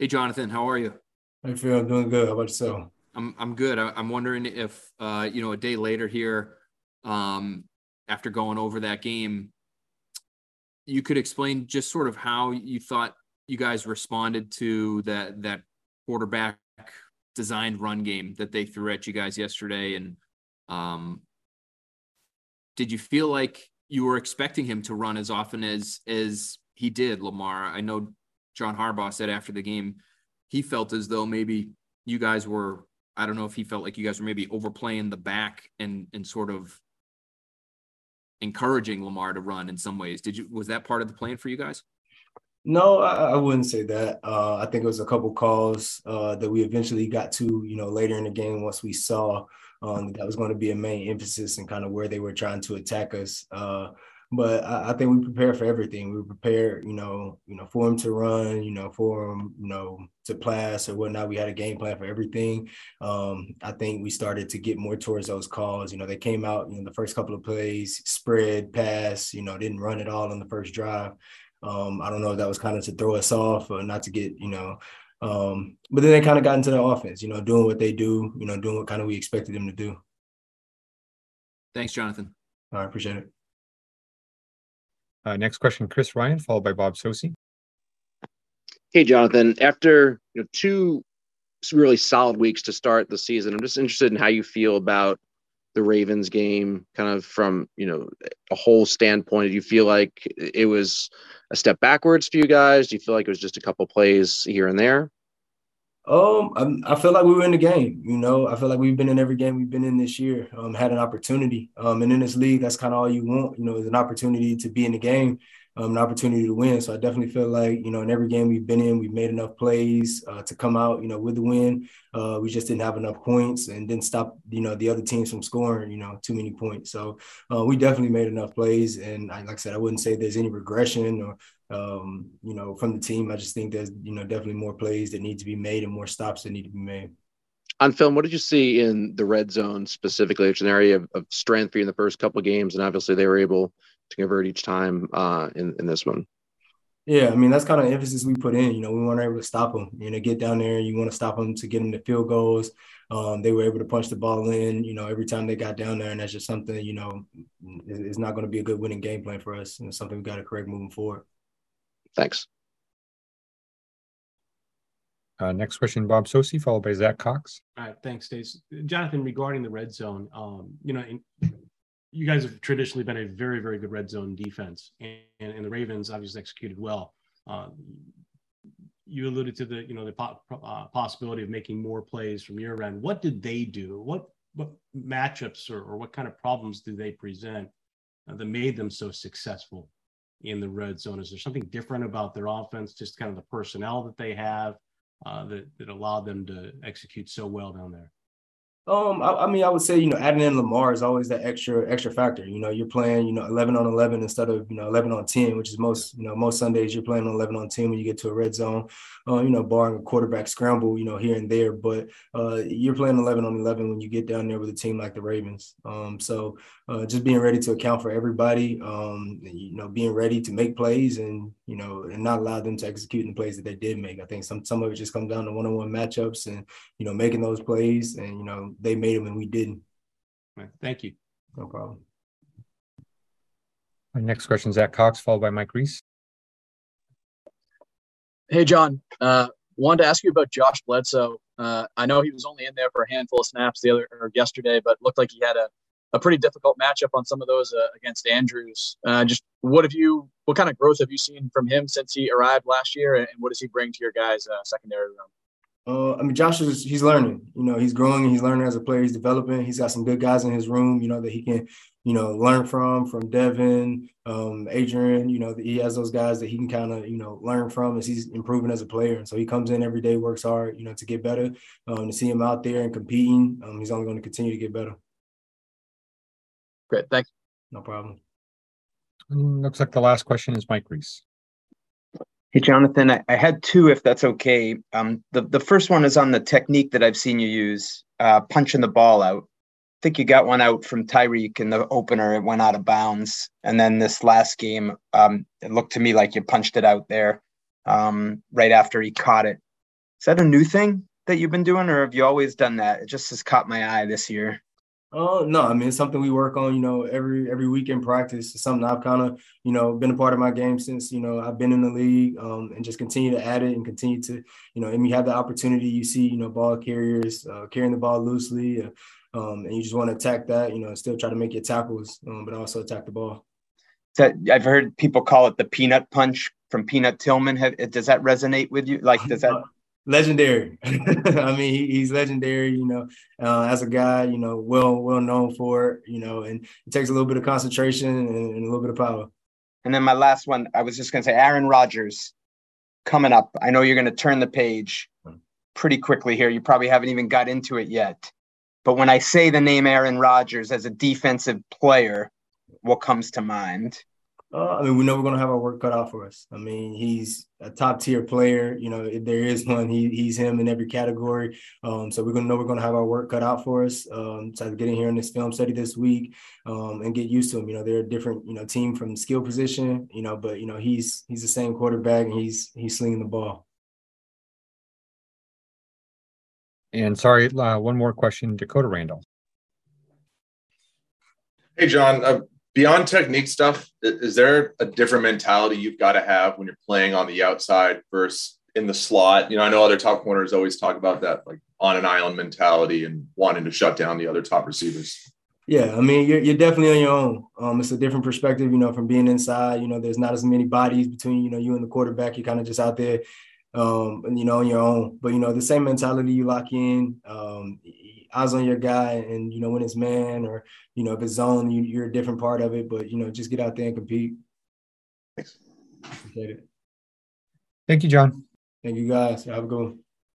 Hey, Jonathan, how are you? I feel I'm doing good. How about yourself? I'm I'm good. I, am wondering if uh, you know a day later here, um, after going over that game, you could explain just sort of how you thought you guys responded to that that quarterback designed run game that they threw at you guys yesterday, and um, did you feel like you were expecting him to run as often as as he did, Lamar? I know John Harbaugh said after the game he felt as though maybe you guys were I don't know if he felt like you guys were maybe overplaying the back and and sort of encouraging Lamar to run in some ways. Did you was that part of the plan for you guys? No, I, I wouldn't say that. Uh, I think it was a couple calls uh, that we eventually got to, you know, later in the game once we saw um, that was going to be a main emphasis and kind of where they were trying to attack us. Uh, but I, I, think we prepare for everything. We prepare, you know, you know, for him to run, you know, for him, you know, to pass or whatnot. We had a game plan for everything. Um, I think we started to get more towards those calls. You know, they came out, you know, the first couple of plays, spread, pass, you know, didn't run it all on the first drive. Um, I don't know if that was kind of to throw us off or not to get, you know, um, but then they kind of got into the offense, you know, doing what they do, you know, doing what kind of we expected them to do. Thanks, Jonathan. I appreciate it. Uh, next question, Chris Ryan, followed by Bob Socci. Hey, Jonathan. After you know, two really solid weeks to start the season, I'm just interested in how you feel about the Ravens game, kind of from you know a whole standpoint. Do you feel like it was a step backwards for you guys? Do you feel like it was just a couple plays here and there? Um, I, I feel like we were in the game. You know, I feel like we've been in every game we've been in this year. Um, had an opportunity. Um, and in this league, that's kind of all you want. You know, is an opportunity to be in the game, um, an opportunity to win. So I definitely feel like you know, in every game we've been in, we've made enough plays uh, to come out. You know, with the win. Uh, we just didn't have enough points and didn't stop. You know, the other teams from scoring. You know, too many points. So uh, we definitely made enough plays. And I, like I said, I wouldn't say there's any regression or um, you know, from the team. I just think there's, you know, definitely more plays that need to be made and more stops that need to be made. On film, what did you see in the red zone specifically? It's an area of, of strength for you in the first couple of games, and obviously they were able to convert each time uh, in in this one. Yeah, I mean that's kind of emphasis we put in. You know, we weren't able to stop them. You know, get down there, you want to stop them to get them to field goals. Um, they were able to punch the ball in. You know, every time they got down there, and that's just something. You know, it's not going to be a good winning game plan for us, and it's something we got to correct moving forward. Thanks. Uh, next question, Bob Socci, followed by Zach Cox. All right, thanks, Stace. Jonathan, regarding the red zone, um, you know, in, you guys have traditionally been a very, very good red zone defense, and, and the Ravens obviously executed well. Uh, you alluded to the, you know, the po- uh, possibility of making more plays from your end. What did they do? What what matchups or, or what kind of problems do they present uh, that made them so successful in the red zone? Is there something different about their offense, just kind of the personnel that they have uh, that, that allowed them to execute so well down there? Um, I, I, mean, I would say you know adding in Lamar is always that extra extra factor. You know, you're playing you know 11 on 11 instead of you know 11 on 10, which is most you know most Sundays you're playing on 11 on 10 when you get to a red zone. Uh, you know, barring a quarterback scramble, you know here and there, but uh, you're playing 11 on 11 when you get down there with a team like the Ravens. Um, so uh, just being ready to account for everybody. Um, you know, being ready to make plays and you know and not allow them to execute in the plays that they did make. I think some some of it just comes down to one on one matchups and you know making those plays and you know they made them and we didn't. Right. Thank you. No problem. Our next question, Zach Cox, followed by Mike Reiss. Hey, John. Uh, wanted to ask you about Josh Bledsoe. Uh, I know he was only in there for a handful of snaps the other or yesterday, but looked like he had a, a pretty difficult matchup on some of those uh, against Andrews. Uh, just what have you, what kind of growth have you seen from him since he arrived last year, and what does he bring to your guys' uh, secondary room? Uh, I mean, Josh is he's learning. You know, he's growing. He's learning as a player. He's developing. He's got some good guys in his room. You know that he can, you know, learn from from Devin, um, Adrian. You know, he has those guys that he can kind of you know learn from as he's improving as a player. And so he comes in every day, works hard. You know, to get better. Um, to see him out there and competing, um, he's only going to continue to get better. Great, thanks. No problem. Looks like the last question is Mike Reiss. Hey, Jonathan, I, I, had two, if that's okay. Um, the, the first one is on the technique that I've seen you use, uh, punching the ball out. I think you got one out from Tyreek in the opener. It went out of bounds. And then this last game, um, it looked to me like you punched it out there um, right after he caught it. Is that a new thing that you've been doing, or have you always done that? It just has caught my eye this year. Oh no, I mean it's something we work on, you know, every every week in practice. It's something I've kind of, you know, been a part of my game since, you know, I've been in the league, um, and just continue to add it and continue to, you know, and you have the opportunity, you see, you know, ball carriers uh, carrying the ball loosely, uh, um, and you just want to attack that, you know, and still try to make your tackles, um, but also attack the ball. That I've heard people call it the peanut punch from Peanut Tillman. Have, does that resonate with you? Like, does that? legendary. I mean, he, he's legendary. You know, uh, as a guy, you know, well well known for it. You know, and it takes a little bit of concentration and, and a little bit of power. And then my last one, I was just going to say, Aaron Rodgers coming up. I know you're going to turn the page pretty quickly here. You probably haven't even got into it yet. But when I say the name Aaron Rodgers as a defensive player, what comes to mind? Uh, I mean, we know we're going to have our work cut out for us. I mean, he's a top tier player. You know, if there is one, he, he's him in every category. Um, so we're going to know we're going to have our work cut out for us. Um, so getting here in this film study this week um, and get used to him. You know, they're a different, you know, team from skill position. You know, but you know he's he's the same quarterback and he's he's slinging the ball. And sorry, uh, one more question, Dakota Randall. Hey, John. Uh, beyond technique stuff, is there a different mentality you've got to have when you're playing on the outside versus in the slot? You know, I know other top corners always talk about that, like on an island mentality and wanting to shut down the other top receivers. Yeah, I mean, you're, you're definitely on your own. Um, it's a different perspective, you know, from being inside. You know, there's not as many bodies between you know you and the quarterback. You're kind of just out there, um, and you know, on your own. But you know, the same mentality you lock in. Um, eyes on your guy, and you know when it's man or you know if it's zone, you, you're a different part of it. But you know, just get out there and compete. Thanks. Appreciate it. Thank you, John. Thank you guys. Have a good one.